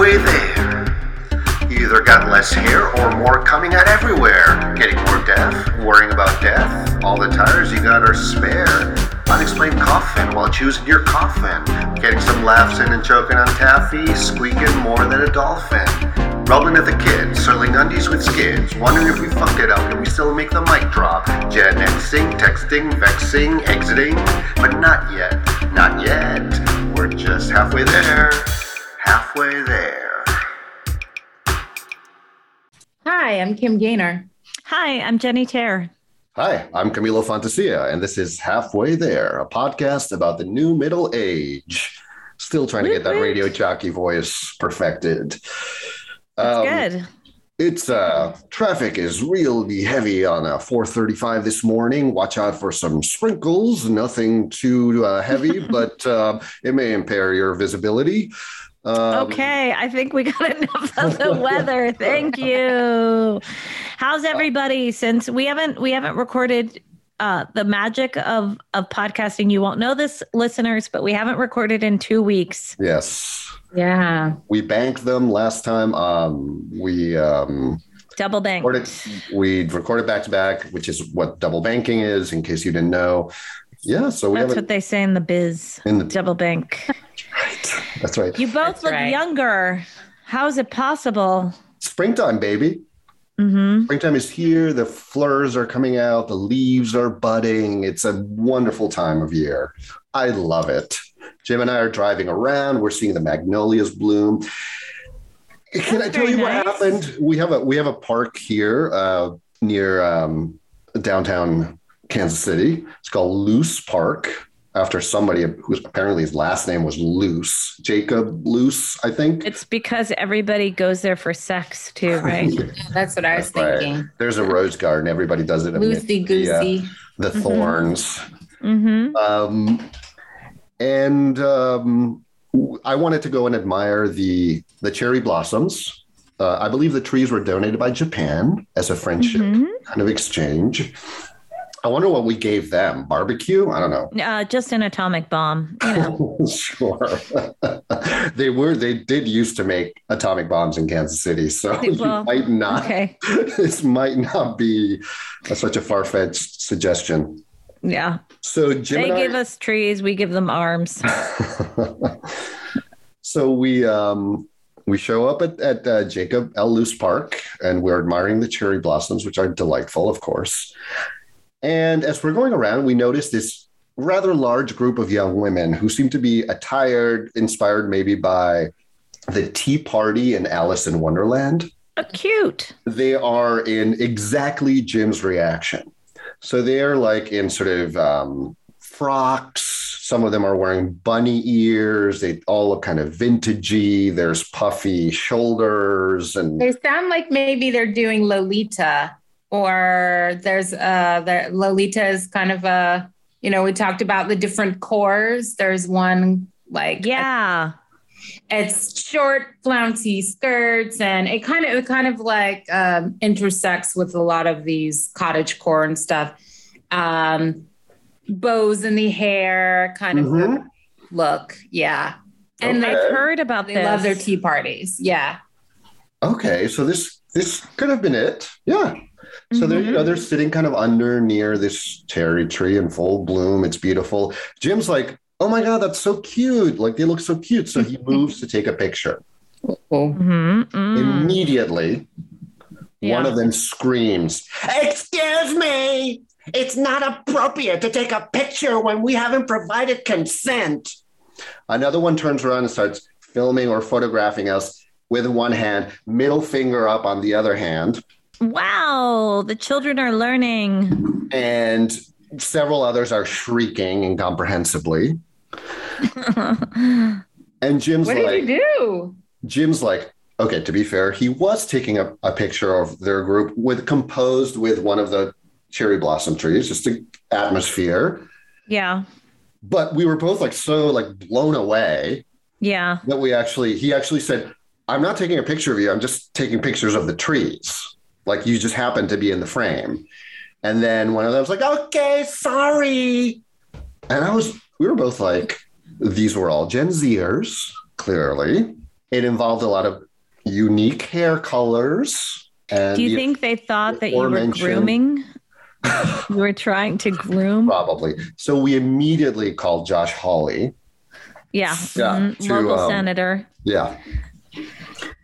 halfway there. You either got less hair or more coming out everywhere. Getting more deaf, worrying about death. All the tires you got are spare. Unexplained coffin while choosing your coffin. Getting some laughs in and choking on taffy. Squeaking more than a dolphin. Rubbing at the kids, circling undies with skids. Wondering if we fucked it up and we still make the mic drop. Gen Xing, texting, vexing, exiting. But not yet, not yet. We're just halfway there. Halfway there. Hi, I'm Kim Gaynor. Hi, I'm Jenny Terre. Hi, I'm Camilo Fantasia, and this is Halfway There, a podcast about the new middle age. Still trying to get that Woot woot. radio jockey voice perfected. That's Um, good. It's uh traffic is really heavy on uh, 435 this morning. Watch out for some sprinkles. Nothing too uh, heavy, but uh, it may impair your visibility. Um, okay, I think we got enough of the weather. Thank you. How's everybody? Since we haven't we haven't recorded uh, the magic of of podcasting. You won't know this, listeners, but we haven't recorded in two weeks. Yes, Yeah. we banked them last time. Um, we um, Double bank. recorded we recorded back to back, which is what double banking is. In case you didn't know, yeah. So we That's what they say in the biz. In the- Double bank. That's right. You both That's look right. younger. How is it possible? Springtime, baby. hmm Springtime is here. The flowers are coming out. The leaves are budding. It's a wonderful time of year. I love it. Jim and I are driving around. We're seeing the magnolias bloom. Can I tell very you what happened? We have a we have a park here uh, near um, downtown Kansas City. It's called Loose Park after somebody whose apparently his last name was Loose, Jacob Loose, I think. It's because everybody goes there for sex too, right? That's what I was Right. thinking. There's a rose garden. Everybody does it. amidst Loosey the, uh, goosey. the Mhm. thorns. hmm Um, and um, I wanted to go and admire the the cherry blossoms. Uh, I believe the trees were donated by Japan as a friendship Mhm. kind of exchange. I wonder what we gave them. Barbecue? I don't know. Uh, just an atomic bomb. You know. sure. they were. They did used to make atomic bombs in Kansas City, so Well, you might not. Okay. This might not be such a far fetched suggestion. Yeah. So Jim They and I- give us trees, we give them arms. so we um, we show up at, at uh, Jacob L. Loose Park and we're admiring the cherry blossoms, which are delightful, of course. And as we're going around, we notice this rather large group of young women who seem to be attired, inspired maybe by the Tea Party and Alice in Wonderland Oh, cute. they are in exactly Jim's reaction. So they're like in sort of um, frocks. Some of them are wearing bunny ears. They all look kind of vintagey. There's puffy shoulders and They sound like maybe they're doing Lolita, or there's uh, the Lolita is kind of a, you know, we talked about the different cores. There's one like Yeah. it's short flouncy skirts and it kind of it kind of like um, intersects with a lot of these cottage core and stuff um bows in the hair kind of Mhm. look yeah and Okay. they, I've heard about they this. love their tea parties yeah okay, so this this could have been it. Yeah. So they're you know they're sitting kind of under near this cherry tree in full bloom. It's beautiful. Jim's like, oh my god, that's so cute. Like they look so cute. So he moves to take a picture. Mhm, mm. Immediately, one of them screams, Excuse me, it's not appropriate to take a picture when we haven't provided consent. Another one turns around and starts filming or photographing us with one hand, middle finger up on the other hand, Wow. The children are learning. and several others are shrieking incomprehensibly. And Jim's what did like, you do Jim's like, okay, to be fair, he was taking a, a picture of their group with composed with one of the cherry blossom trees, just the atmosphere. yeah. But we were both like so like blown away Yeah. that we actually he actually said, I'm not taking a picture of you, I'm just taking pictures of the trees. Like you just happen to be in the frame. And then one of them was like, okay, sorry. And I was we were both like, these were all Gen Zers, clearly. it involved a lot of unique hair colors. And Do you the- think they thought that you were grooming? you were trying to groom? probably? So we immediately called Josh Hawley. Yeah. Yeah, Mhm. to, Local um, senator. Yeah.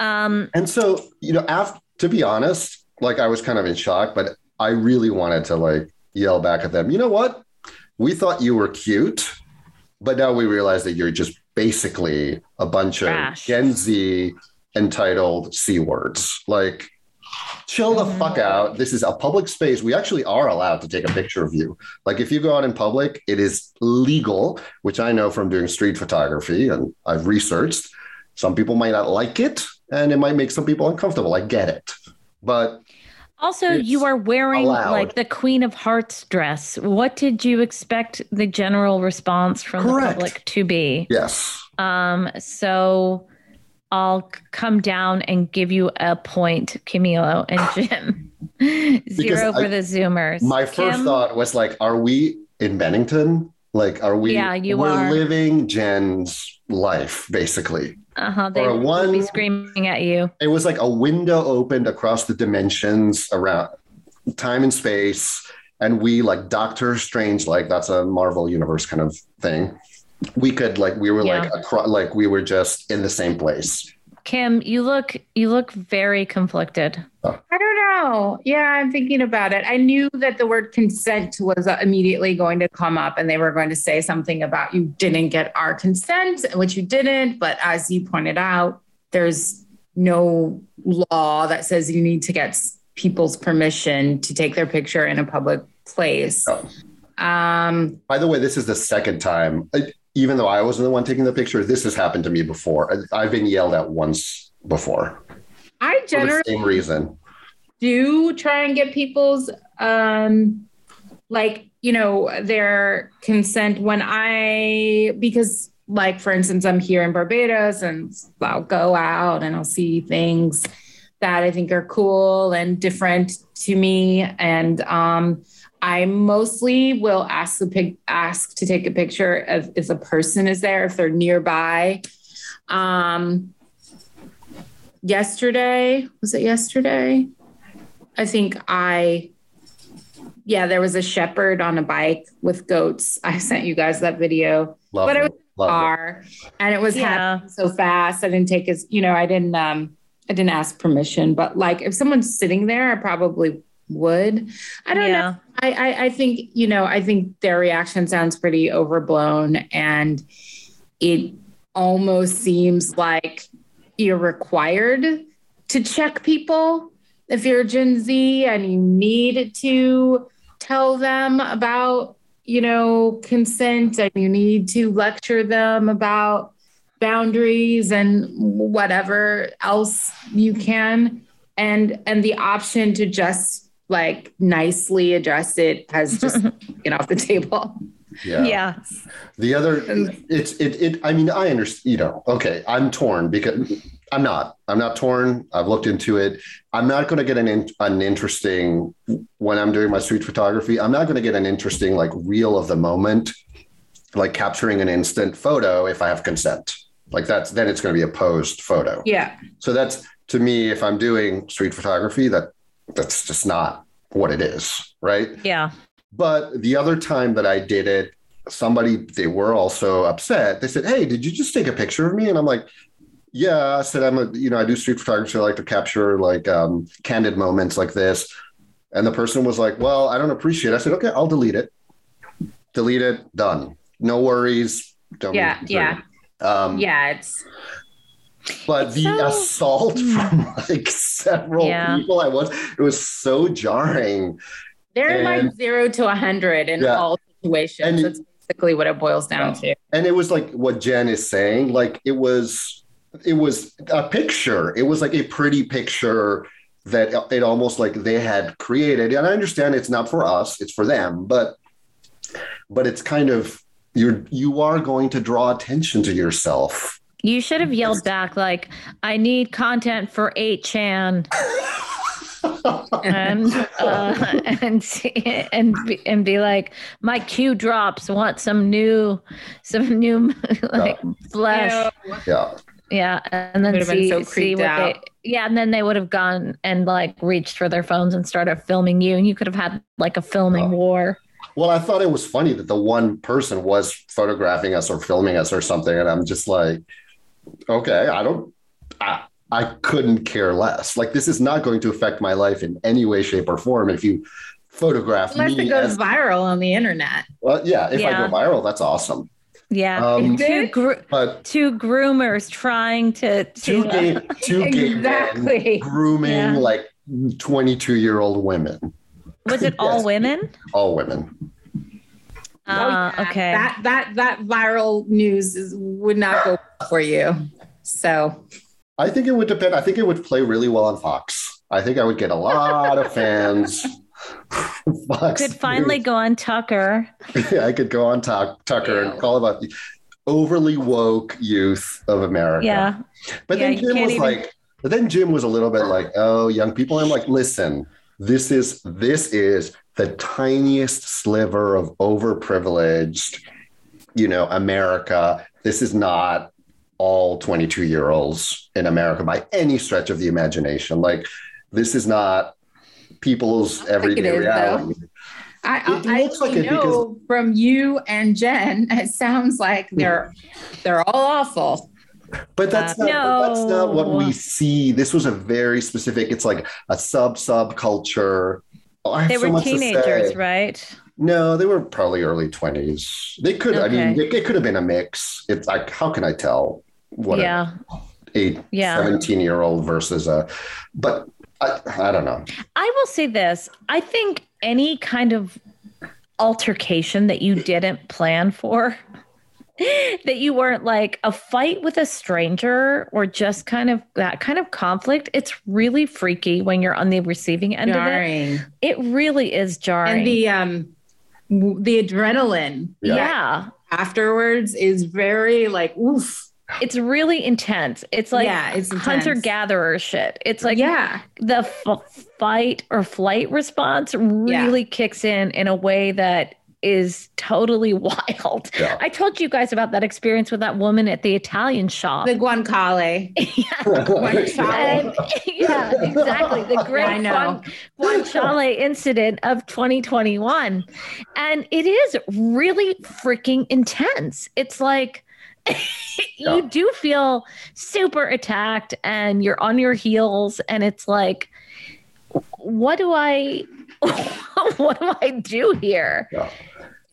Um, And so, you know, after, to be honest, like I was kind of in shock, but I really wanted to like yell back at them. You know what? We thought you were cute, but now we realize that you're just basically a bunch Trash. of Gen Z entitled C words. Like, chill the fuck mm. out. This is a public space. We actually are allowed to take a picture of you. Like, if you go out in public, it is legal, which I know from doing street photography and I've researched. Some people might not like it, and it might make some people uncomfortable. I get it. But also, you are wearing allowed. like the Queen of Hearts dress. What did you expect the general response from Correct. the public to be? yes, Um, so I'll come down and give you a point, Camilo and Jim. Zero I- for the Zoomers. my first Kim? thought was like, are we in Bennington? Like, are we? Yeah, you we're are. living Jen's life, basically. Uh-huh, they or will be one- screaming at you. It was like a window opened across the dimensions around time and space. And we like Doctor Strange, like that's a Marvel universe kind of thing. We could like we were like Yeah. across, like we were just in the same place. Kim, you look you look very conflicted. I don't know. Yeah, I'm thinking about it. I knew that the word consent was uh, immediately going to come up and they were going to say something about you didn't get our consent, which you didn't. But as you pointed out, there's no law that says you need to get people's permission to take their picture in a public place. Oh. Um, By the way, this is the second time, I- even though I wasn't the one taking the picture, this has happened to me before. I've been yelled at once before I for the generally same reason. do try and get people's um like you know their consent when i because like for instance i'm here in barbados and i'll go out and i'll see things that i think are cool and different to me and um i mostly will ask the pic ask to take a picture of if a person is there if they're nearby um yesterday was it yesterday I think I, yeah, there was a shepherd on a bike with goats. I sent you guys that video. Love But I it. Love it. Car, and it was Yeah. happening so fast. I didn't take his, you know, I didn't, um, I didn't ask permission. But like, if someone's sitting there, I probably would. I don't know. I, I, I think, you know, I think their reaction sounds pretty overblown and it almost seems like you're required to check people if you're Gen Z and you need to tell them about, you know, consent and you need to lecture them about boundaries and whatever else you can. And and the option to just like nicely address it has just taken off the table. Yeah. Yeah. The other, it's it. It. I mean, I understand. You know, okay. I'm torn because I'm not. I'm not torn. I've looked into it. I'm not going to get an in, an interesting when I'm doing my street photography. I'm not going to get an interesting like reel of the moment, like capturing an instant photo if I have consent. Like that's then it's going to be a posed photo. Yeah. So that's to me, if I'm doing street photography, that that's just not what it is, right? Yeah. But the other time that I did it, somebody they were also upset. They said, "Hey, did you just take a picture of me?" And I'm like, "Yeah." I said, "I'm a you know I do street photography. I like to capture like um, candid moments like this." And the person was like, "Well, I don't appreciate." it. I said, "Okay, I'll delete it. Delete it. Done. No worries. Don't Yeah, yeah. Um, Yeah. It's But the so- assault hmm. from like several Yeah. people, I was it was so jarring. they're like zero to a hundred in Yeah. all situations. And- That's basically what it boils down to. and it was like what Jen is saying. Like it was, it was a picture. It was like a pretty picture that it almost like they had created. And I understand it's not for us; it's for them. But, but it's kind of you're you are going to draw attention to yourself. You should have yelled back like, "I need content for 8chan." and uh, and and be, and be like, my Q drops. Want some new, some new like flesh. Yeah. Yeah, and then Would have been see, so see what out. they. Yeah, and then they would have gone and like reached for their phones and started filming you, and you could have had like a filming Oh. war. Well, I thought it was funny that the one person was photographing us or filming us or something, and I'm just like, okay, I don't, I, I couldn't care less. Like this is not going to affect my life in any way, shape, or form if you photograph Unless me. it goes as- viral on the internet. well, yeah, if Yeah. I go viral, that's awesome. Yeah, Um, two gr- But two groomers trying to, to two gay, two gay grooming Yeah. like 22 year old women, was it all Yes. women? all women. Oh, Uh, yeah. okay. That that that viral news is, would not go for you. So I think it would depend. I think it would play really well on Fox. I think I would get a lot of fans. Fox Could finally go on Tucker. yeah, I could go on Tuck, Tucker and Ew. call about the overly woke youth of America. Yeah, But Yeah, then Jim was even- like, but then Jim was a little bit like, oh, young people. I'm like, listen, this is this is the tiniest sliver of overprivileged, you know, America. This is not all 22 year olds in America by any stretch of the imagination. Like, this is not people's I think it everyday is, though. reality. I, I, I like know from you and Jen, it sounds like they're they're all awful. But that's Uh, not but that's not what we see. This was a very specific. It's like a sub subculture. Oh, they so were teenagers, right? No, they were probably early twenties. They could. I mean, it, it could have been a mix. It's like, how can I tell what yeah, a Yeah. 17 year old versus a? But I, I don't know. I will say this. I think any kind of altercation that you didn't plan for, that you weren't like a fight with a stranger or just kind of that kind of conflict, it's really freaky when you're on the receiving end of it. It really is jarring. And the um the adrenaline Yeah. yeah. afterwards is very like oof. It's really intense. It's like Yeah, it's hunter gatherer shit. It's like yeah. the f- fight or flight response really kicks in in a way that is totally wild. Yeah. I told you guys about that experience with that woman at the Italian shop. The guancale. Guanciale. And- yeah, exactly. The great I know. Guanciale incident of 2021. And it is really freaking intense. It's like you Yeah. do feel super attacked and you're on your heels and it's like what do I what do I do here? Yeah.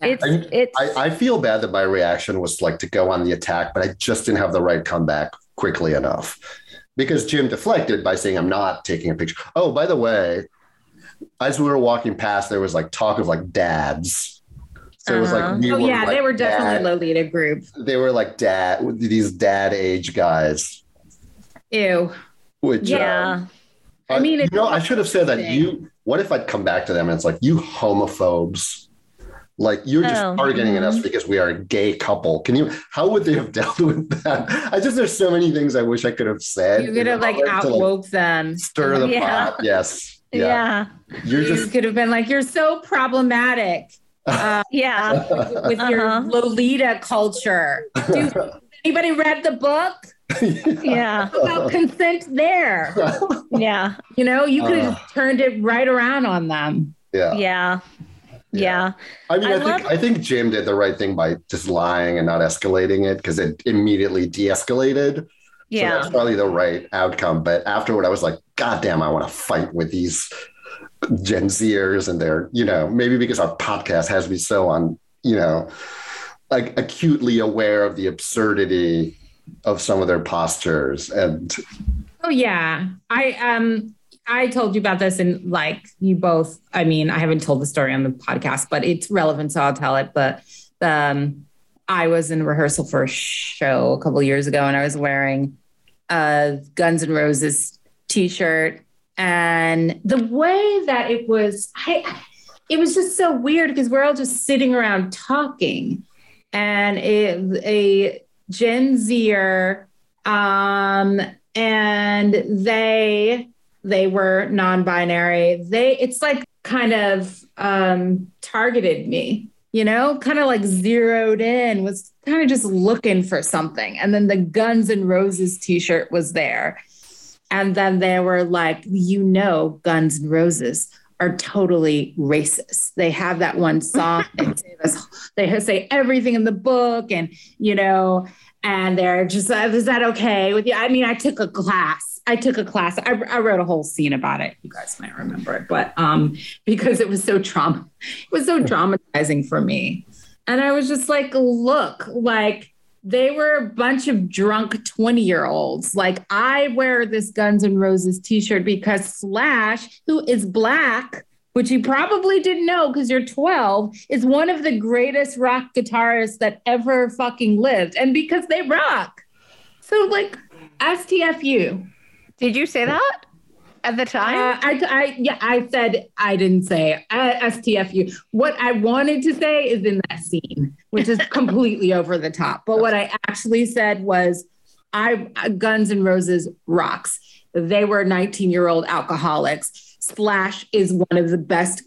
It's I- it's I, I feel bad that my reaction was like to go on the attack, but I just didn't have the right comeback quickly enough because Jim deflected by saying, I'm not taking a picture. Oh, by the way, as we were walking past, there was like talk of like dads. So it was Uh-huh. like, we Oh were, yeah, like, they were definitely dad- Lolita group. They were like dad, these dad age guys, Ew. which, yeah. um, I mean, you it's know, I should have said that you, what if I'd come back to them and it's like, you homophobes, like you're just Oh, targeting at us because we are a gay couple. Can you, how would they have dealt with that? I just, there's so many things I wish I could have said. You could have like in order outwoke them. stir the Yeah. pot. Yes. yeah. Yeah. You're You just, could have been like, "You're so problematic uh, Yeah. with your Uh-huh. Lolita culture." Dude, anybody read the book Yeah. about consent? There, Yeah. you know, you could have Uh. turned it right around on them. yeah. Yeah. Yeah. I mean, I I, think love- I think Jim did the right thing by just lying and not escalating it because it immediately de-escalated. So Yeah. that's probably the right outcome. But afterward, I was like, God damn, I want to fight with these Gen Zers and their, you know, maybe because our podcast has me so on, you know, like acutely aware of the absurdity of some of their postures. And Oh yeah, I um I told you about this and like you both. I mean, I haven't told the story on the podcast, but it's relevant, so I'll tell it. But um, I was in rehearsal for a show a couple years ago, and I was wearing a Guns N' Roses T-shirt, and the way that it was, I it was just so weird because we're all just sitting around talking, and it, a Gen Zer, um, and they they were non-binary. They it's like kind of um, targeted me you know, kind of like zeroed in, was kind of just looking for something. And then the Guns and Roses t shirt was there. And then they were like, you know, Guns and Roses are totally racist. They have that one song. they, say this, they say everything in the book, and you know, and they're just, uh, is that okay with you? I mean, I took a class. I took a class. I, I wrote a whole scene about it. You guys might remember it, but um, because it was so trauma, it was so traumatizing for me. And I was just like, look, like they were a bunch of drunk 20 year olds. Like I wear this Guns N' Roses t shirt because Slash, who is black, which you probably didn't know because you're 12, is one of the greatest rock guitarists that ever fucking lived. And because they rock. So, like, STFU. Did you say that at the time? Uh, I, I, yeah, I said I didn't say uh, STFU. What I wanted to say is in that scene, which is completely over the top. But what I actually said was, I Guns N' Roses rocks. They were 19 year old alcoholics. Slash is one of the best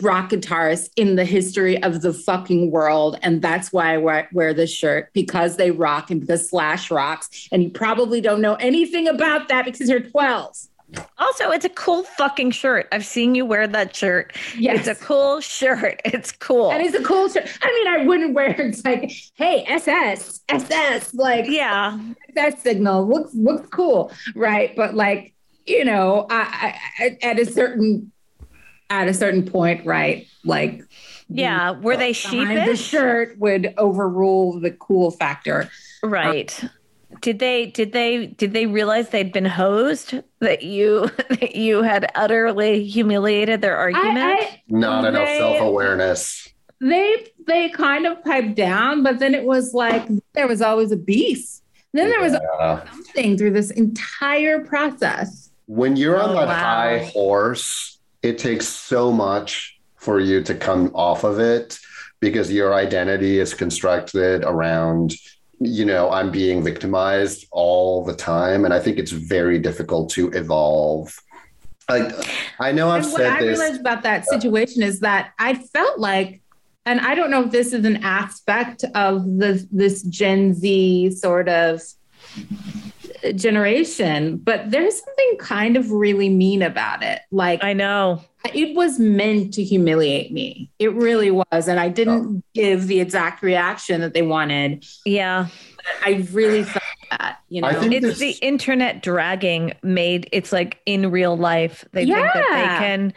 rock guitarists in the history of the fucking world. And that's why I wear this shirt because they rock and because Slash rocks. And you probably don't know anything about that because you're 12. Also, it's a cool fucking shirt. I've seen you wear that shirt. Yes. It's a cool shirt. It's cool. And it's a cool shirt. I mean, I wouldn't wear it's like, hey, SS, SS, like yeah, that signal looks looks cool, right? But like, you know, I, I at a certain at a certain point, right? Like yeah, were they sheepish? The shirt would overrule the cool factor. Right. Um, did they did they did they realize they'd been hosed that you that you had utterly humiliated their argument I, I, not enough self-awareness they they kind of piped down but then it was like there was always a beast then there was yeah. something through this entire process when you're on oh, that wow. high horse it takes so much for you to come off of it because your identity is constructed around you know, I'm being victimized all the time. And I think it's very difficult to evolve. Like, I know I've and said what this. I realized about that situation is that I felt like, and I don't know if this is an aspect of the, this Gen Z sort of generation, but there's something kind of really mean about it. Like, I know it was meant to humiliate me. It really was. And I didn't oh. give the exact reaction that they wanted. Yeah. I really felt that, you know. it's this... the internet dragging made it's like in real life. They yeah. think that they can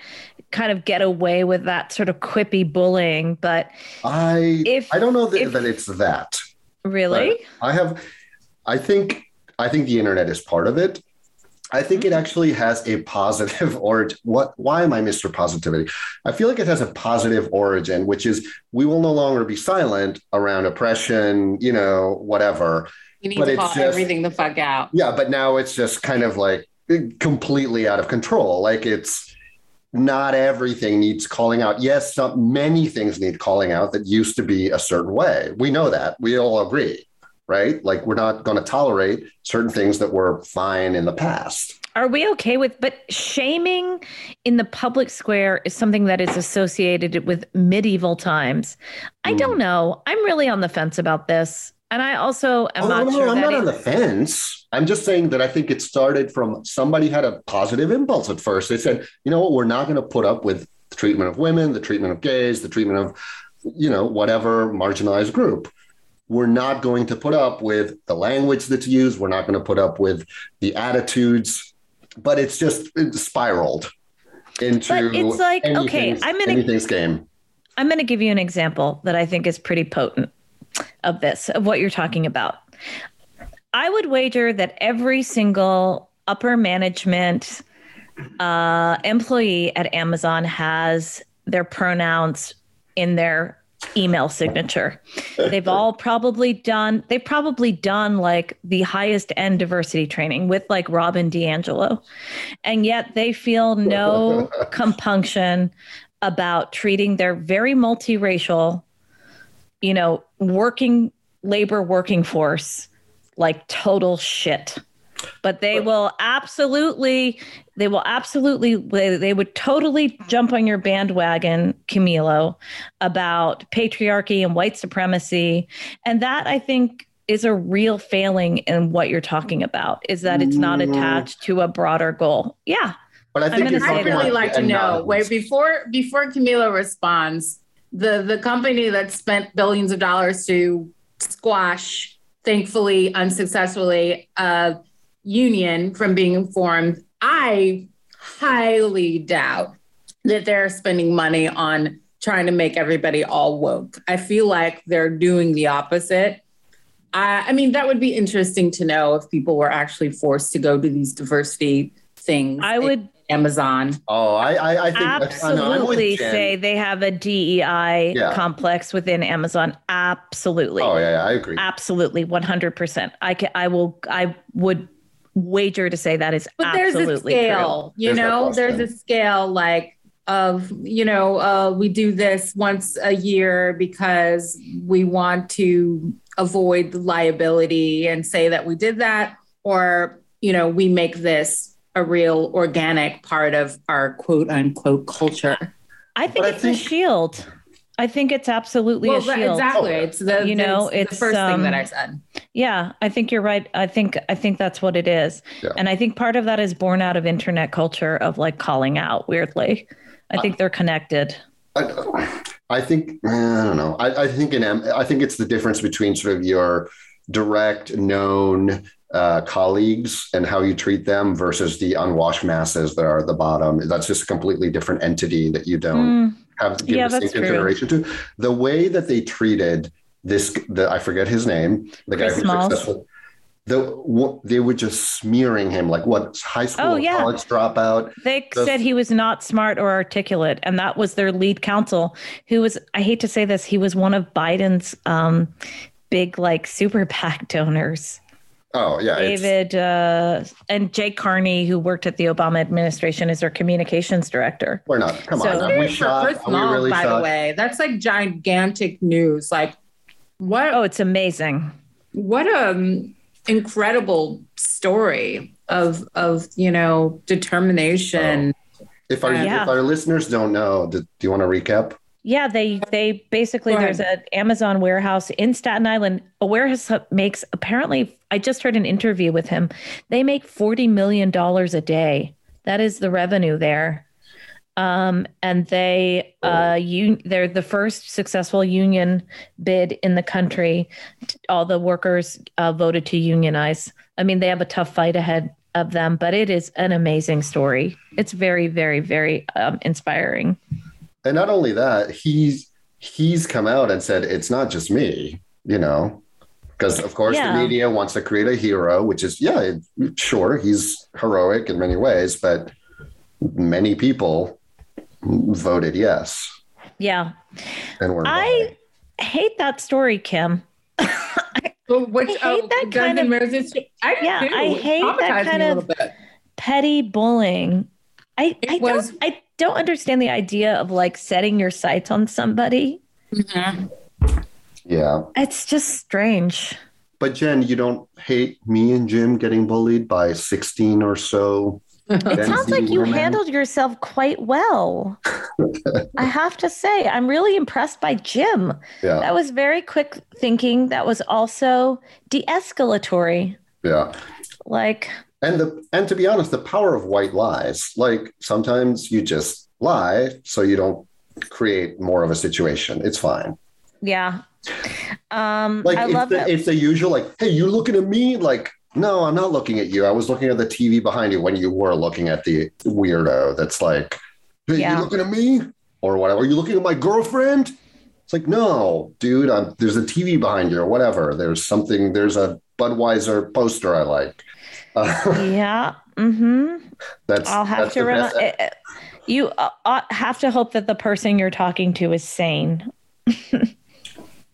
kind of get away with that sort of quippy bullying. But I if I don't know that, if, that it's that. Really? I have I think I think the internet is part of it. I think it mm-hmm. actually has a positive origin. What? Why am I Mr. Positivity? I feel like it has a positive origin, which is we will no longer be silent around oppression, you know, whatever. You need but to call just, everything the fuck out. Yeah, but now it's just kind of like completely out of control. Like it's not everything needs calling out. Yes, some, many things need calling out that used to be a certain way. We know that. We all agree right? Like we're not going to tolerate certain things that were fine in the past. Are we okay with but shaming in the public square is something that is associated with medieval times. I mm. don't know. I'm really on the fence about this. And I also am oh, not no, sure. I'm not it, on the fence. I'm just saying that I think it started from somebody had a positive impulse at first. They said, you know what, we're not going to put up with the treatment of women, the treatment of gays, the treatment of, you know, whatever marginalized group we're not going to put up with the language that's used. We're not going to put up with the attitudes, but it's just it's spiraled into. But it's like okay, I'm gonna anything's game. I'm going to give you an example that I think is pretty potent of this of what you're talking about. I would wager that every single upper management uh, employee at Amazon has their pronouns in their email signature. They've all probably done, they've probably done like the highest end diversity training with like Robin DiAngelo. And yet they feel no compunction about treating their very multiracial, you know, working labor working force like total shit. But they will absolutely they will absolutely they, they would totally jump on your bandwagon camilo about patriarchy and white supremacy and that i think is a real failing in what you're talking about is that it's not Mm. attached to a broader goal yeah But I think gonna you're say I'd really like to know. anonymous. Wait, before before Camilo responds, the the company that spent billions of dollars to squash, thankfully unsuccessfully, a union from being formed, I highly doubt that they're spending money on trying to make everybody all woke. I feel like they're doing the opposite. I, I mean, that would be interesting to know if people were actually forced to go to these diversity things. i would Amazon. Oh, I, I, I think I know, I'm absolutely say they have a dei Yeah. complex within amazon absolutely Oh yeah, yeah, I agree. absolutely 100% i can i will i would wager to say that is But there's a absolutely scale, you There's know, question. there's a scale like of, you know, uh, we do this once a year because we want to avoid liability and say that we did that, or, you know, we make this a real organic part of our quote unquote culture. i think But I it's think- a shield i think it's absolutely Well, a shield exactly. It's the, You know, it's, it's, the first thing that um, I said. Yeah i think you're right i think i think that's what it is Yeah. and i think part of that is born out of internet culture of like calling out weirdly i think they're connected I, I think I don't know. I, I think in I think it's the difference between sort of your direct known uh, colleagues and how you treat them versus the unwashed masses that are at the bottom. That's just a completely different entity that you don't Mm, have to give Yeah, the same that's true. consideration to. The way that they treated this, the, I forget his name, the guy Chris who's Smalls. successful. The, what, they were just smearing him like what high school Oh, yeah. college dropout. they The- said he was not smart or articulate and that was their lead counsel who was i hate to say this he was one of biden's um, big like super pac donors Oh yeah, David uh, and Jake Carney, who worked at the Obama administration, is their communications director. We're not. Come So- on. Are we For shot? Chris Are we really by shot? the way, that's like gigantic news. Like, what? Oh, it's amazing. what a um, incredible story of of you know determination. If our Yeah. if our listeners don't know, do, do you want to recap? Yeah, they they basically there's an Amazon warehouse in Staten Island. A warehouse makes apparently I just heard an interview with him. They make 40 million dollars a day. That is the revenue there. Um, and they uh un- they're the first successful union bid in the country. All the workers uh, voted to unionize. I mean, they have a tough fight ahead of them, but it is an amazing story. It's very, very, very um, inspiring. And not only that, he's he's come out and said it's not just me, you know, because of course Yeah. the media wants to create a hero, which is yeah, it- sure he's heroic in many ways, but many people voted yes, Yeah. and we're I hate that story, Kim. But Which, I hate oh, that kind Guns N' of- Roses. I Yeah, too. I hate that kind of- bit. Petty bullying. I, It I was- don't I don't understand the idea of like setting your sights on somebody. Mm-hmm. yeah. It's just strange. But Jen, you don't hate me and Jim getting bullied by sixteen or so. It sounds like you handled yourself quite well. I have to say, I'm really impressed by Jim. Yeah, That was very quick thinking. That was also de-escalatory. yeah. Like, And the and to be honest, the power of white lies. Like sometimes you just lie so you don't create more of a situation. It's fine. yeah. Um, Like I it's love the, it's the usual like, hey, you looking at me? Like, no, I'm not looking at you. I was looking at the TV behind you when you were looking at the weirdo that's like, hey, Yeah. you looking at me? Or whatever. Are you looking at my girlfriend? It's like, no, dude, I'm, there's a TV behind you or whatever. There's something, there's a Budweiser poster I like. Uh, yeah. Mm-hmm. that's I'll have that's to the remind best- you. Uh, uh, have to hope that the person you're talking to is sane.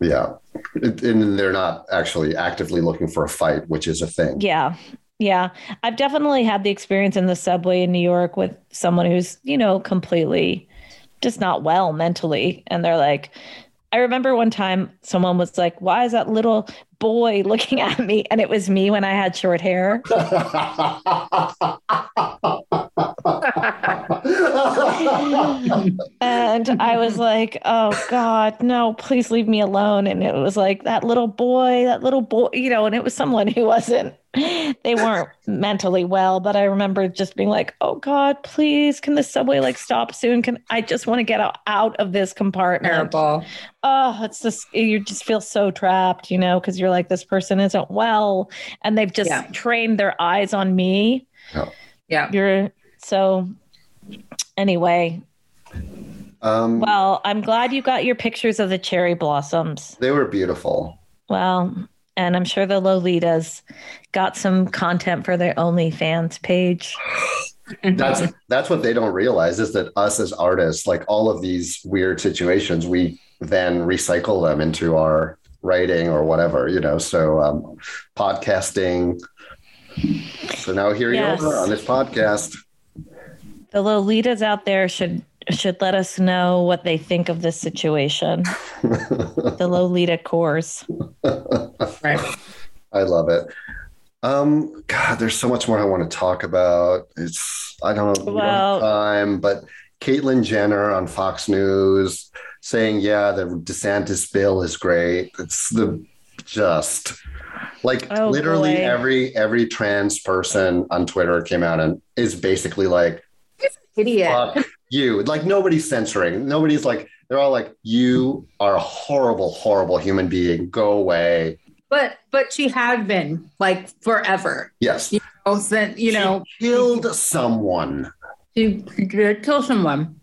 Yeah. And they're not actually actively looking for a fight, which is a thing. Yeah. Yeah. I've definitely had the experience in the subway in New York with someone who's, you know, completely just not well mentally. And they're like, I remember one time someone was like, "Why is that little boy looking at me?" And it was me when I had short hair. And I was like, "Oh God, no! Please leave me alone." And it was like that little boy, that little boy, you know. And it was someone who wasn't. They weren't mentally well, but I remember just being like, "Oh God, please, can the subway like stop soon? Can I just want to get out, out of this compartment?" Terrible. oh, it's just you just feel so trapped, you know, because you're like this person isn't well, and they've just Yeah. trained their eyes on me. Yeah. You're so. Anyway, um, well, I'm glad you got your pictures of the cherry blossoms. they were beautiful. Well, and I'm sure the Lolitas got some content for their OnlyFans page. That's that's what they don't realize is that us as artists, like all of these weird situations, we then recycle them into our writing or whatever, you know. So um, podcasting. So now here Yes. you are on this podcast. The Lolitas out there should should let us know what they think of this situation. the Lolita cores. Right. I love it. Um, God, there's so much more I want to talk about. It's I don't know we don't Well- time, but Caitlyn Jenner on Fox News saying, "Yeah, the DeSantis bill is great." It's the just like Oh, literally boy. every every trans person on Twitter came out and is basically like, Idiot. "Fuck you!" Like nobody's censoring. Nobody's like they're all like, "You are a horrible, horrible human being. Go away." But but she had been like forever. Yes. Oh, then you know She killed someone. she did kill someone.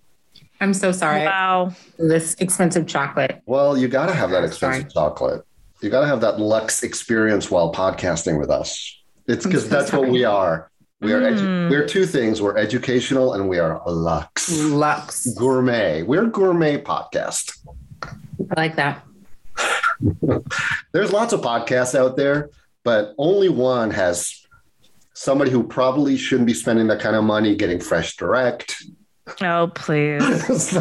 I'm so sorry. Wow. This expensive chocolate. Well, you got to have that expensive Sorry. chocolate. You got to have that Lux experience while podcasting with us. It's because so that's what we are. We are edu- Mm. we're two things. We're educational and we are Lux Lux. gourmet. We're a gourmet podcast. I like that. There's lots of podcasts out there, but only one has somebody who probably shouldn't be spending that kind of money getting fresh direct. Oh, please.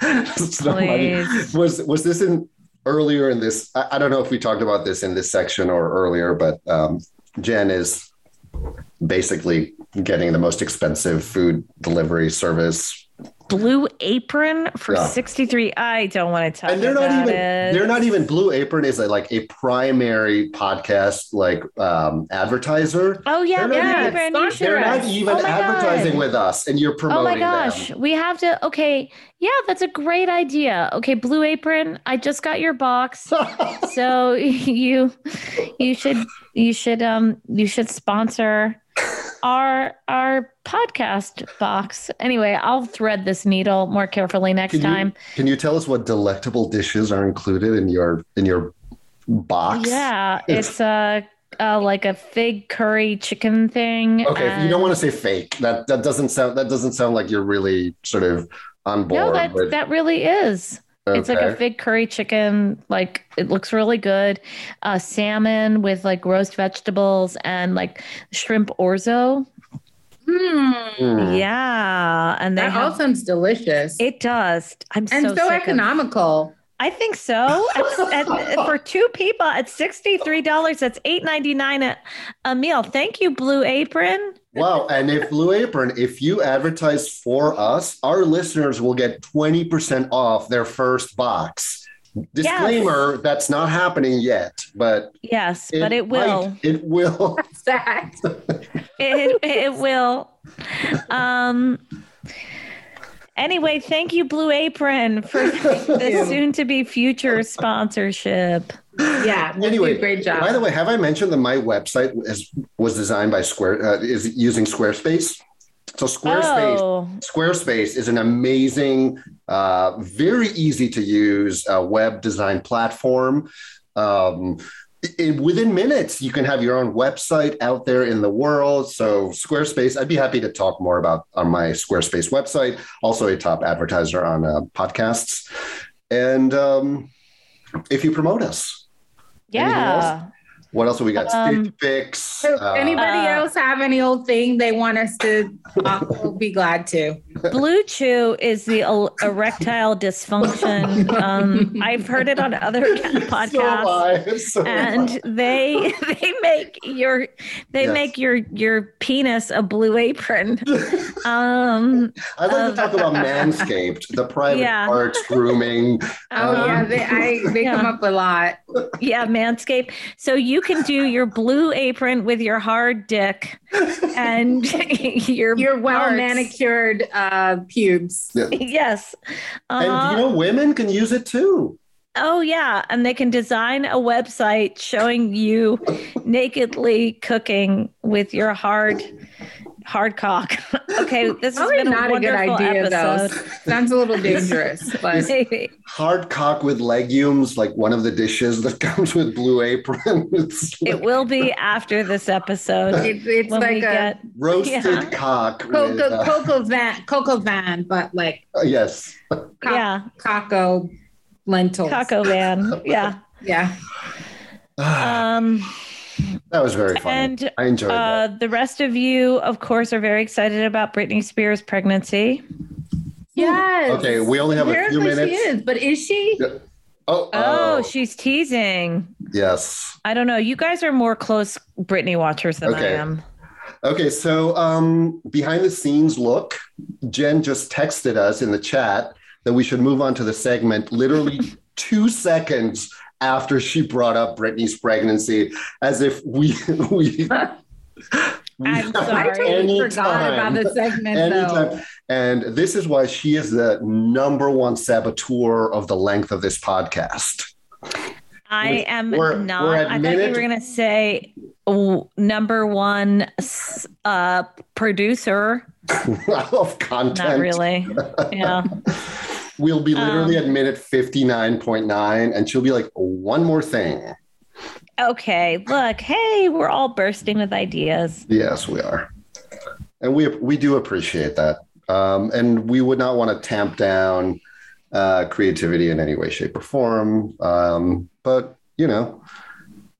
Please. was was this in earlier in this I, I don't know if we talked about this in this section or earlier but um, jen is basically getting the most expensive food delivery service Blue apron for Yeah. 63. I don't want to talk and they're not even it. they're not even blue apron is a, like a primary podcast like um, advertiser Oh yeah, They're not even-. They're not even Oh advertising God. with us and you're promoting. Oh my gosh, them we have to. Okay, yeah, that's a great idea. Okay, Blue Apron, I just got your box, so you you should you should um you should sponsor our our podcast box. Anyway, I'll thread this needle more carefully next Can you- time. can you tell us what delectable dishes are included in your in your box Yeah, it's uh, uh like a fig curry chicken thing. Okay, if you don't want to say fake. That that doesn't sound that doesn't sound like you're really sort of on board. No, that with, that really is. It's like a okay. fig curry chicken. Like it looks really good. Uh, salmon with like roast vegetables and like shrimp orzo. Hmm. Yeah, and they That all sounds delicious. it does. I'm and so, so, sick of- economical. I think so. At- at- for two people, at sixty three dollars, that's eight ninety nine a, a meal. Thank you, Blue Apron. Wow, and if Blue Apron, if you advertise for us, our listeners will get 20% off their first box. Disclaimer, that's not happening yet, but Yes, but it will. might- it will. That? it, it will. Um. Anyway, thank you, Blue Apron, for the soon-to-be future sponsorship. Yeah. Anyway, great job. By the way, have I mentioned that my website is, was designed by Square uh, is using Squarespace? So Squarespace Oh, Squarespace is an amazing, uh, very easy to use uh, web design platform. Um, i- within minutes, you can have your own website out there in the world. So Squarespace, I'd be happy to talk more about on my Squarespace website. Also, a top advertiser on uh, podcasts. And um, if you promote us, yeah. What else have we got? Um, Stitch Fix. Uh, anybody Uh, else have any old thing they want us to talk? We'll be glad to. BlueChew is the el- erectile dysfunction. Um, I've heard it on other podcasts. So I, so and I. they they make your they Yes. make your your penis a blue apron. Um I'd like um, to talk about Manscaped, the private Yeah. parts grooming. Oh Um, yeah, they I, they come up a lot. yeah, Manscaped. So you can do your blue apron with your hard dick and your Your well manicured uh, pubes. Yes. And Uh, you know, women can use it too. oh yeah, and they can design a website showing you nakedly cooking with your hard hard cock. okay, this has Probably been a not a good idea episode. though. Sounds a little dangerous, but Maybe. Hard cock with legumes, like one of the dishes that comes with Blue Apron. It's It will be after this episode. it's, it's like we a get roasted Yeah. cock. with, cocoa uh, cocoa van coq au vin, but like uh, yes. co- yeah, cocoa lentils. Taco Van. Yeah. Yeah. Um that was very fun. and I enjoyed uh that. the rest of you of course are very excited about Britney Spears pregnancy. Yes. Okay, we only have a few minutes. She is, but is she? Oh, Oh, she's teasing. yes. I don't know. You guys are more close Britney watchers than I am. Okay, so um, behind the scenes look, Jen just texted us in the chat that we should move on to the segment literally two seconds after she brought up Britney's pregnancy, as if we we. we I'm I sorry. totally any forgot about the segment though. anytime. And this is why she is the number one saboteur of the length of this podcast. I am we're- not. we're I thought you were going to say number one uh, producer. of content. Not really. Yeah. We'll be literally Um, at minute 59.9, and she'll be like, one more thing. Okay. Look, hey, we're all bursting with ideas. Yes, we are. And we we do appreciate that. Um, and we would not want to tamp down uh, creativity in any way, shape, or form. Um, but, you know,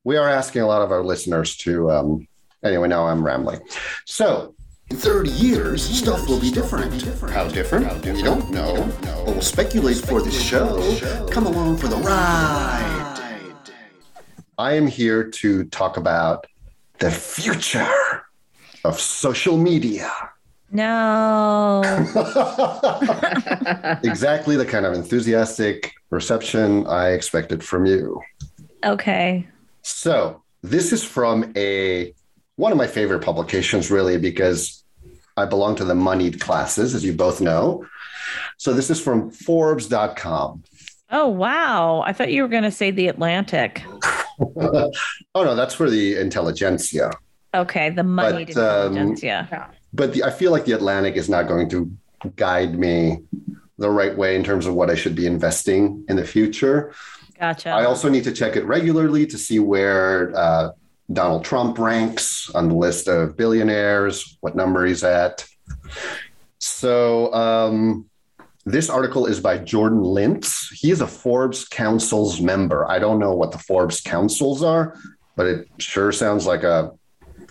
we are asking a lot of our listeners to. Um, anyway, now I'm rambling. So, In 30 years, stuff will be different. How different? We don't know. But we'll speculate for the show. Come along for the ride. I am here to talk about the future of social media. No. exactly the kind of enthusiastic reception I expected from you. Okay. So, this is from a one of my favorite publications really because I belong to the moneyed classes as you both know. So, this is from forbes.com. Oh, wow. I thought you were going to say The Atlantic. oh no, that's for the intelligentsia. Okay. The money But, um, intelligence. Yeah. But the, I feel like the Atlantic is not going to guide me the right way in terms of what I should be investing in the future. Gotcha. I also need to check it regularly to see where uh, Donald Trump ranks on the list of billionaires, what number he's at. So, um, this article is by Jordan Lintz. He is a Forbes Council's member. I don't know what the Forbes Councils are, but it sure sounds like a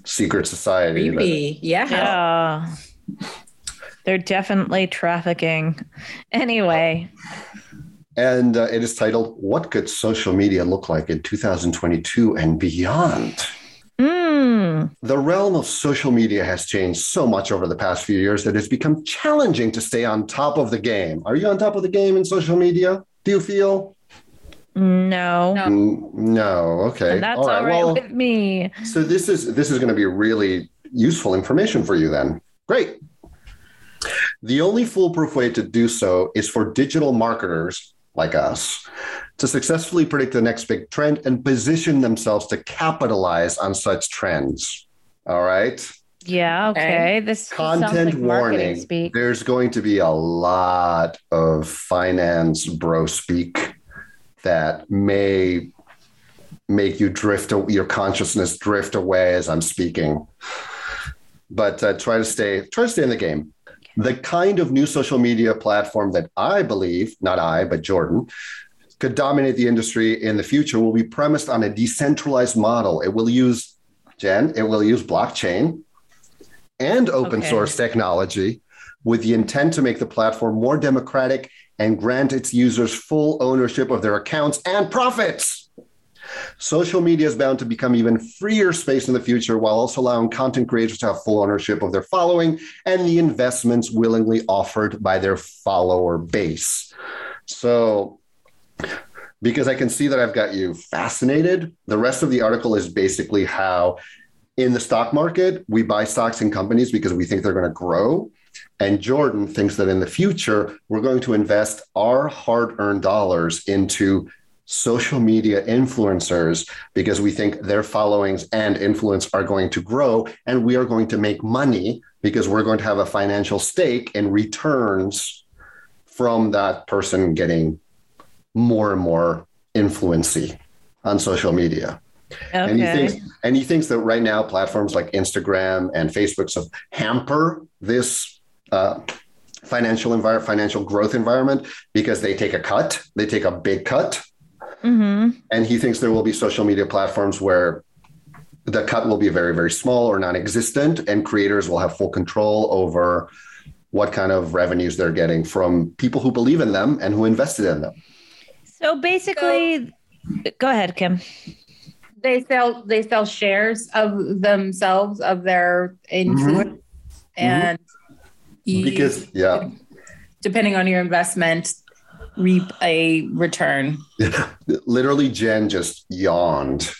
secret society. that- Yeah. Yeah. They're definitely trafficking. Anyway, And uh, it is titled, What Could Social Media Look Like in 2022 and Beyond? mm, The realm of social media has changed so much over the past few years that it's become challenging to stay on top of the game. Are you on top of the game in social media? Do you feel? no. No. No. Okay. And that's all right, Well, with me. so this is this is going to be really useful information for you then. Great. The only foolproof way to do so is for digital marketers like us to successfully predict the next big trend and position themselves to capitalize on such trends. All right. Yeah. Okay. Okay. This Content like warning. speak. There's going to be a lot of finance bro speak that may make you drift, your consciousness drift away as I'm speaking. But uh, try to stay, try to stay in the game. The kind of new social media platform that I believe, not I, but Jordan, could dominate the industry in the future will be premised on a decentralized model. It will use, Jen, it will use blockchain and open Okay. source technology with the intent to make the platform more democratic and grant its users full ownership of their accounts and profits. Social media is bound to become even freer space in the future while also allowing content creators to have full ownership of their following and the investments willingly offered by their follower base. So, because I can see that I've got you fascinated, the rest of the article is basically how in the stock market, we buy stocks in companies because we think they're going to grow. And Jordan thinks that in the future, we're going to invest our hard earned dollars into social media influencers because we think their followings and influence are going to grow and we are going to make money because we're going to have a financial stake in returns from that person getting more and more influency on social media. Okay. And he thinks and he thinks that right now platforms like Instagram and Facebook so hamper this uh, financial environment, financial growth environment because they take a cut, they take a big cut, mm-hmm. and he thinks there will be social media platforms where the cut will be very very small or non-existent, and creators will have full control over what kind of revenues they're getting from people who believe in them and who invested in them. So basically, go ahead, Kim. They sell they sell shares of themselves of their influence, and you, Because yeah, depending on your investment, reap a return. literally Jen just yawned.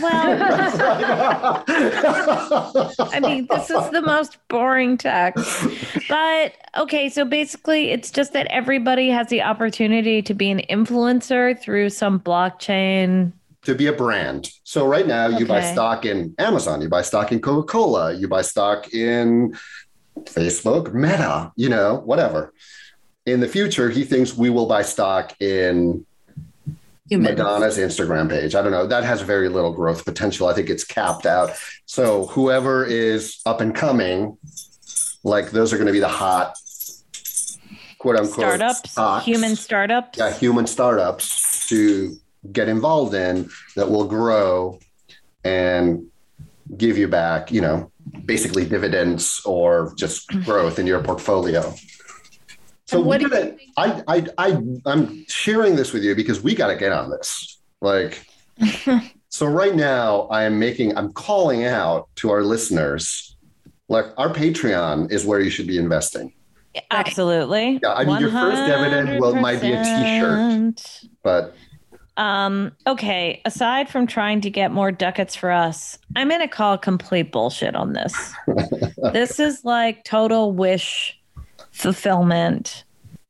Well, I mean, this is the most boring text. But okay, so basically, it's just that everybody has the opportunity to be an influencer through some blockchain. to be a brand. So right now you buy stock in Amazon, you buy stock in Coca-Cola, you buy stock in Facebook, Meta, you know, whatever. In the future, he thinks we will buy stock in Humans. Madonna's Instagram page. I don't know. That has very little growth potential. I think it's capped out. So whoever is up and coming, like those are going to be the hot quote unquote Startups, stocks. human startups. yeah, human startups to get involved in that will grow and give you back, you know, basically dividends or just growth in your portfolio. So And what we do you gotta- I, I, I, I'm sharing this with you because we got to get on this. Like, so right now I am making, I'm calling out to our listeners, like our Patreon is where you should be investing. Absolutely. Yeah, I mean, your first dividend will- might be a t-shirt. But Um, okay, aside from trying to get more ducats for us, I'm going to call complete bullshit on this. this is like total wish fulfillment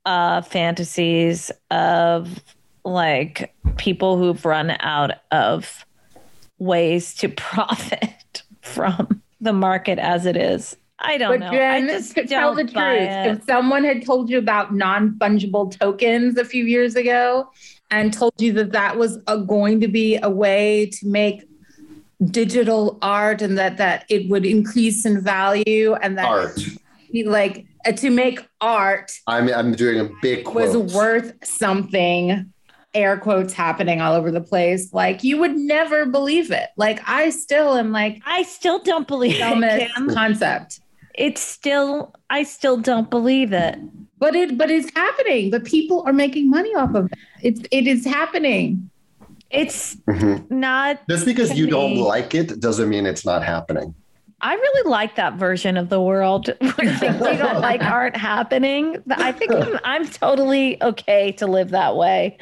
uh fantasies of like people who've run out of ways to profit from the market as it is. I don't But know. Jen, I just to tell the truth, it. if someone had told you about non-fungible tokens a few years ago and told you that that was a, going to be a way to make digital art and that that it would increase in value and that art. like to make art I'm I'm doing a big was worth something air quotes happening all over the place like you would never believe it like i still am like I still don't believe it, Kim. concept It's still I still don't believe it. but it but it's happening but people are making money off of it it's it is happening It's Mhm. not Just because you don't like it doesn't mean it's not happening. I really like that version of the world where things you don't like aren't happening. I think I'm, I'm totally okay to live that way.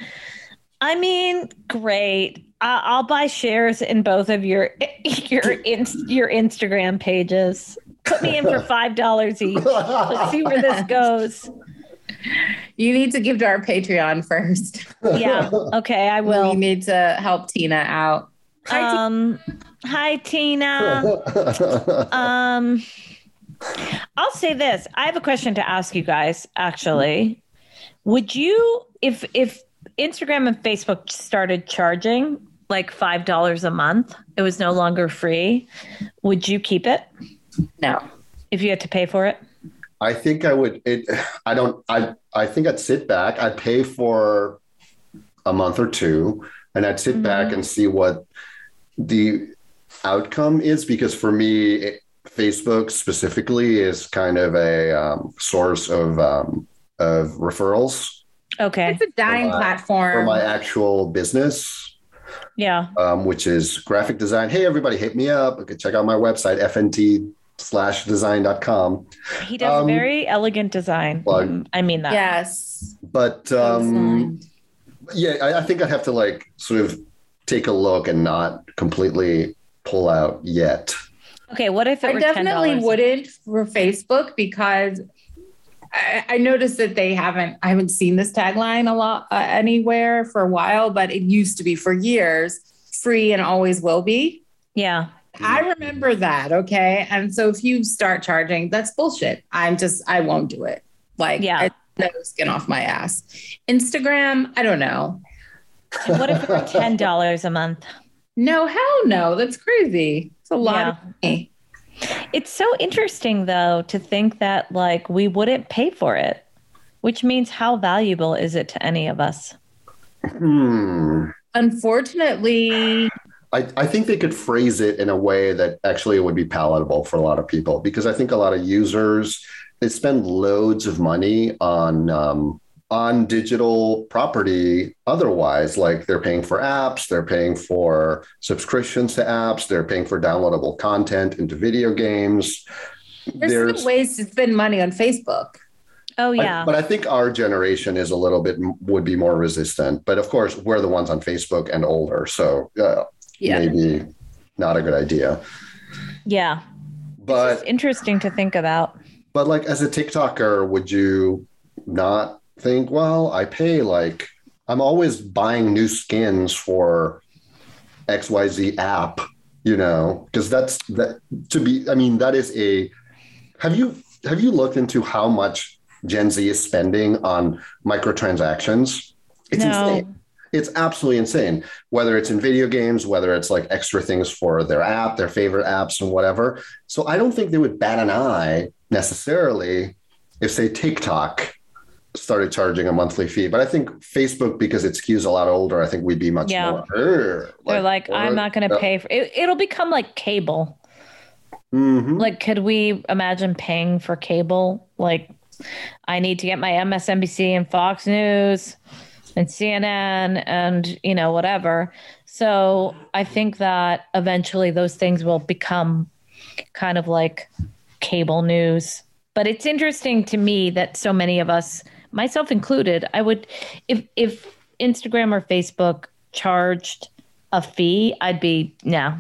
I mean, great. I- I'll buy shares in both of your your in, your Instagram pages. Put me in for five dollars each. Let's see where this goes. you need to give to our patreon first Yeah. Okay, I will. we need to help tina out Hi, Tina. Um, Hi Tina. Um, I'll say this. I have a question to ask you guys. Actually, would you, if if Instagram and Facebook started charging like five dollars a month, it was no longer free. Would you keep it no if you had to pay for it? I think I would. It. I don't. I. I think I'd sit back. I'd pay for a month or two, and I'd sit back and see what the outcome is. Because for me, it, Facebook specifically is kind of a um, source of um, of referrals Okay. It's a dying For my- for my actual business, Yeah. um, which is graphic design. Hey, everybody, hit me up. You can check out my website, fnt slash design.com. He does Um, very elegant design. plug. Mm, I mean that. yes. But um, yeah, I, I think I'd have to like sort of take a look and not completely pull out yet. Okay. What if it I were definitely $10? wouldn't for Facebook because I, I noticed that they haven't. I haven't seen this tagline a lot uh, anywhere for a while, but it used to be for years, free and always will be. Yeah. I remember that. Okay, and so if you start charging, that's bullshit. I'm just I won't do it. Like Yeah. I, no skin off my ass. Instagram, I don't know. And what if it were ten dollars a month? No, hell no. That's crazy. It's a lot Yeah. of money. It's so interesting though to think that like we wouldn't pay for it, which means how valuable is it to any of us? Hmm. Unfortunately, I, I think they could phrase it in a way that actually it would be palatable for a lot of people because I think a lot of users they spend loads of money on um, on digital property otherwise like they're paying for apps they're paying for subscriptions to apps they're paying for downloadable content into video games there's, still ways to spend money on Facebook. Oh I- yeah. but I think our generation is a little bit would be more resistant. But of course, we're the ones on Facebook and older, so uh, maybe not a good idea. yeah. But interesting to think about. but like as a TikToker, would you not think, well, I pay like I'm always buying new skins for XYZ app, you know, because that's that to be I mean, that is a have you have you looked into how much Gen Z is spending on microtransactions? It's no. insane. It's absolutely insane. Whether it's in video games, whether it's like extra things for their app, their favorite apps, and whatever. So I don't think they would bat an eye necessarily if, say, TikTok started charging a monthly fee. But I think Facebook, because it skews a lot older, I think we'd be much Yeah. more. They're like, I'm not going to Yeah. pay for it. It'll become like cable. Mhm. Like, could we imagine paying for cable? Like, I need to get my MSNBC and Fox News and CNN and, you know, whatever. So I think that eventually those things will become kind of like cable news. But it's interesting to me that so many of us, myself included, I would, if, if Instagram or Facebook charged a fee, I'd be, no,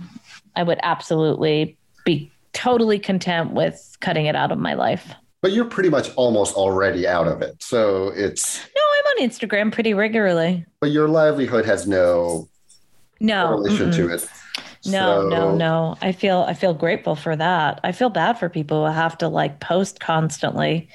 I would absolutely be totally content with cutting it out of my life. But you're pretty much almost already out of it. So it's, No, I'm on Instagram pretty regularly. but your livelihood has no No, correlation mm-mm. to it. no, no, no. I feel I feel grateful for that. I feel bad for people who have to like post constantly.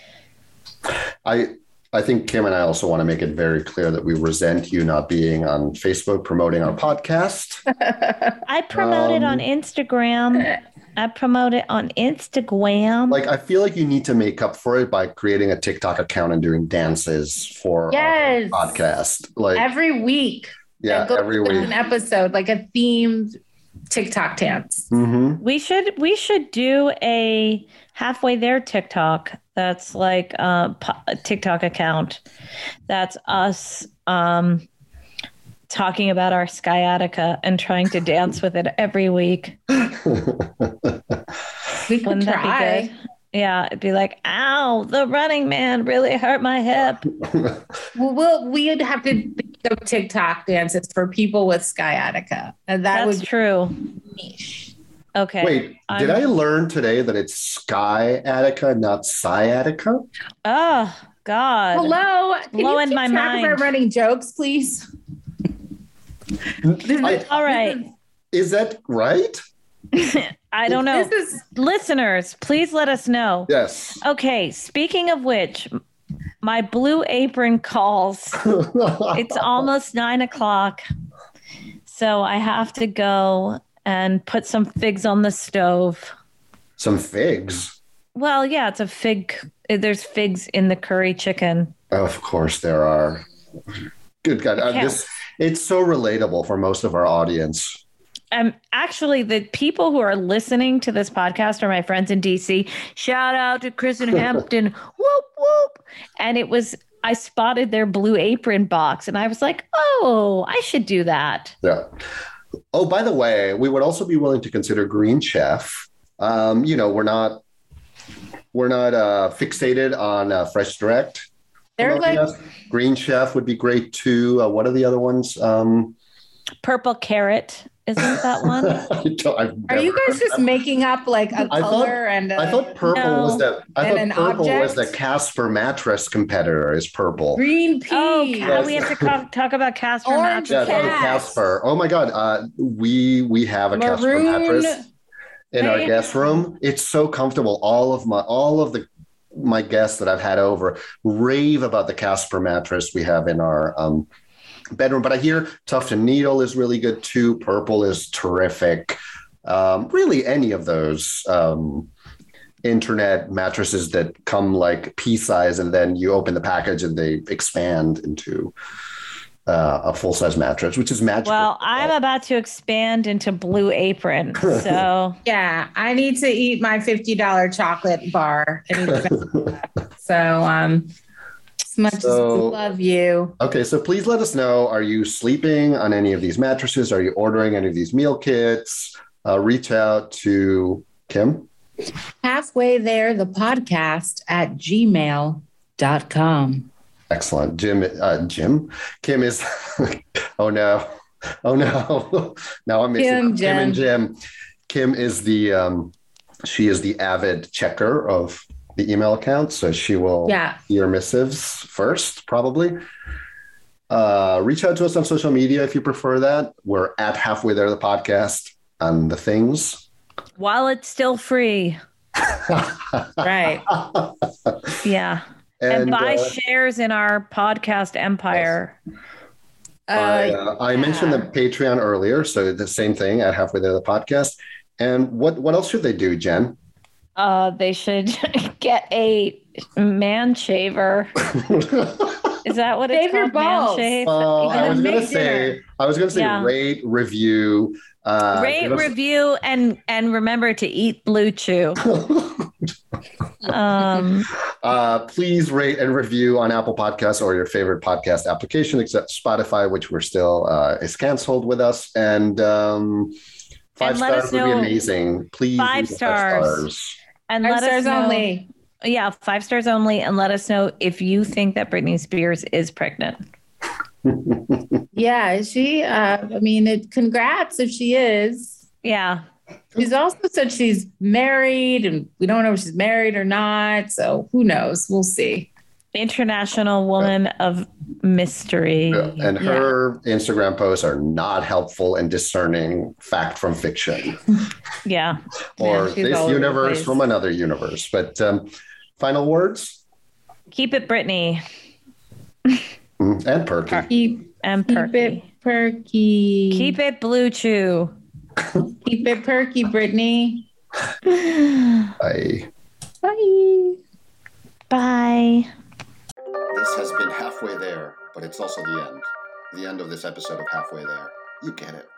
I I think Kim and I also want to make it very clear that we resent you not being on Facebook promoting our podcast. I promote it on Um, Instagram. I promote it on Instagram. Like I feel like you need to make up for it by creating a TikTok account and doing dances for Yes. our podcast. Like every week. yeah, every week. An episode, like a themed TikTok dance. hmm we should we should do a halfway there TikTok. That's like po- a TikTok account. That's us um, talking about our sciatica and trying to dance with it every week. We could Wouldn't that be try. good? Yeah, it'd be like, ow, the running man really hurt my hip. Well, we'll we'd have to think of TikTok dances for people with sciatica, and that That's would true. niche. Okay. Wait, did I learn today that it's Sky Attica, not sciatica? Oh God. Hello, can Blow you keep my track of our running jokes, please? I- All right. Is that right? I don't know. This is Listeners, please let us know. Yes. Okay, speaking of which, my blue apron calls. It's almost nine o'clock. So I have to go and put some figs on the stove. Some figs. Well, yeah, it's a fig. There's figs in the curry chicken. Of course there are. Good God. uh, can't- this it's so relatable for most of our audience. Um, actually, the people who are listening to this podcast are my friends in DC. Shout out to Chris and Hampton. whoop, whoop. And it was, I spotted their blue apron box and I was like, oh, I should do that. Yeah. Oh, by the way, we would also be willing to consider Green Chef. Um, you know, we're not we're not uh, fixated on uh, Fresh Direct. They're like. Green Chef would be great too. Uh, what are the other ones? Um, Purple carrot. Isn't that one? I don't- I've Are you guys just making up like a I thought- color and a I thought purple No. was the I thought an purple was the Casper mattress competitor is purple. green pea? Oh, Yes. we have to co- talk about Casper Orange Yeah, mattresses. oh. Casper. Oh my god. Uh, we we have a Casper mattress in our guest room. It's so comfortable. All of my all of the my guests that I've had over rave about the Casper mattress we have in our um, bedroom. But I hear Tuft and Needle is really good too. Purple is terrific. Um, really, any of those um, internet mattresses that come like pea size, and then you open the package and they expand into uh, a full size mattress, which is magical. Well, I'm about to expand into Blue Apron. So Yeah, I need to eat my fifty dollar chocolate bar. I need to finish that. so, um, as much So- love you, Okay, so please let us know. Are you sleeping on any of these mattresses? Are you ordering any of these meal kits? Uh, reach out to Kim. halfway there, the podcast at gmail.com. Excellent. Jim, uh, Jim, Kim is, oh no, oh no. now I'm mixing Kim, Kim and Jim. Kim is the, um, she is the avid checker of the email account. So she will Yeah. see your missives first, probably. Uh, reach out to us on social media if you prefer that. We're at halfway there, the podcast and the things. while it's still free, Right. yeah. And, and buy uh, shares in our podcast empire. I, Uh, uh, I mentioned the. Patreon earlier, so the same thing at halfway there, the podcast. And what what else should they do, Jen? Uh, they should get a man shaver. Is that what it's Shave your called? Man balls. shave? Uh, I was gonna say, dinner. I was gonna say, Yeah. rate, review, uh, Rate, us- review, and and remember to eat BlueChew. Um, uh, please rate and review on Apple Podcasts or your favorite podcast application, except Spotify, which we're still uh, is canceled with us. And um, five And stars would be amazing. Please, Five leave us stars. Stars. and Five let us stars know. only. Yeah, five stars only, and let us know if you think that Britney Spears is pregnant. Yeah, is she? Uh, I mean, it, congrats if she is. Yeah, She's also said she's married, and we don't know if she's married or not. So who knows? We'll see. International woman of mystery. And her Instagram posts are not helpful in discerning fact from fiction Yeah, or Yeah, this all over the universe from another universe. But um, final words keep it Britney Mm, and perky. Keep, and keep it perky. Keep it BlueChew. keep it perky, Brittany. Bye. Bye. Bye. This has been halfway there, but it's also the end. The end of this episode of Halfway There. You get it.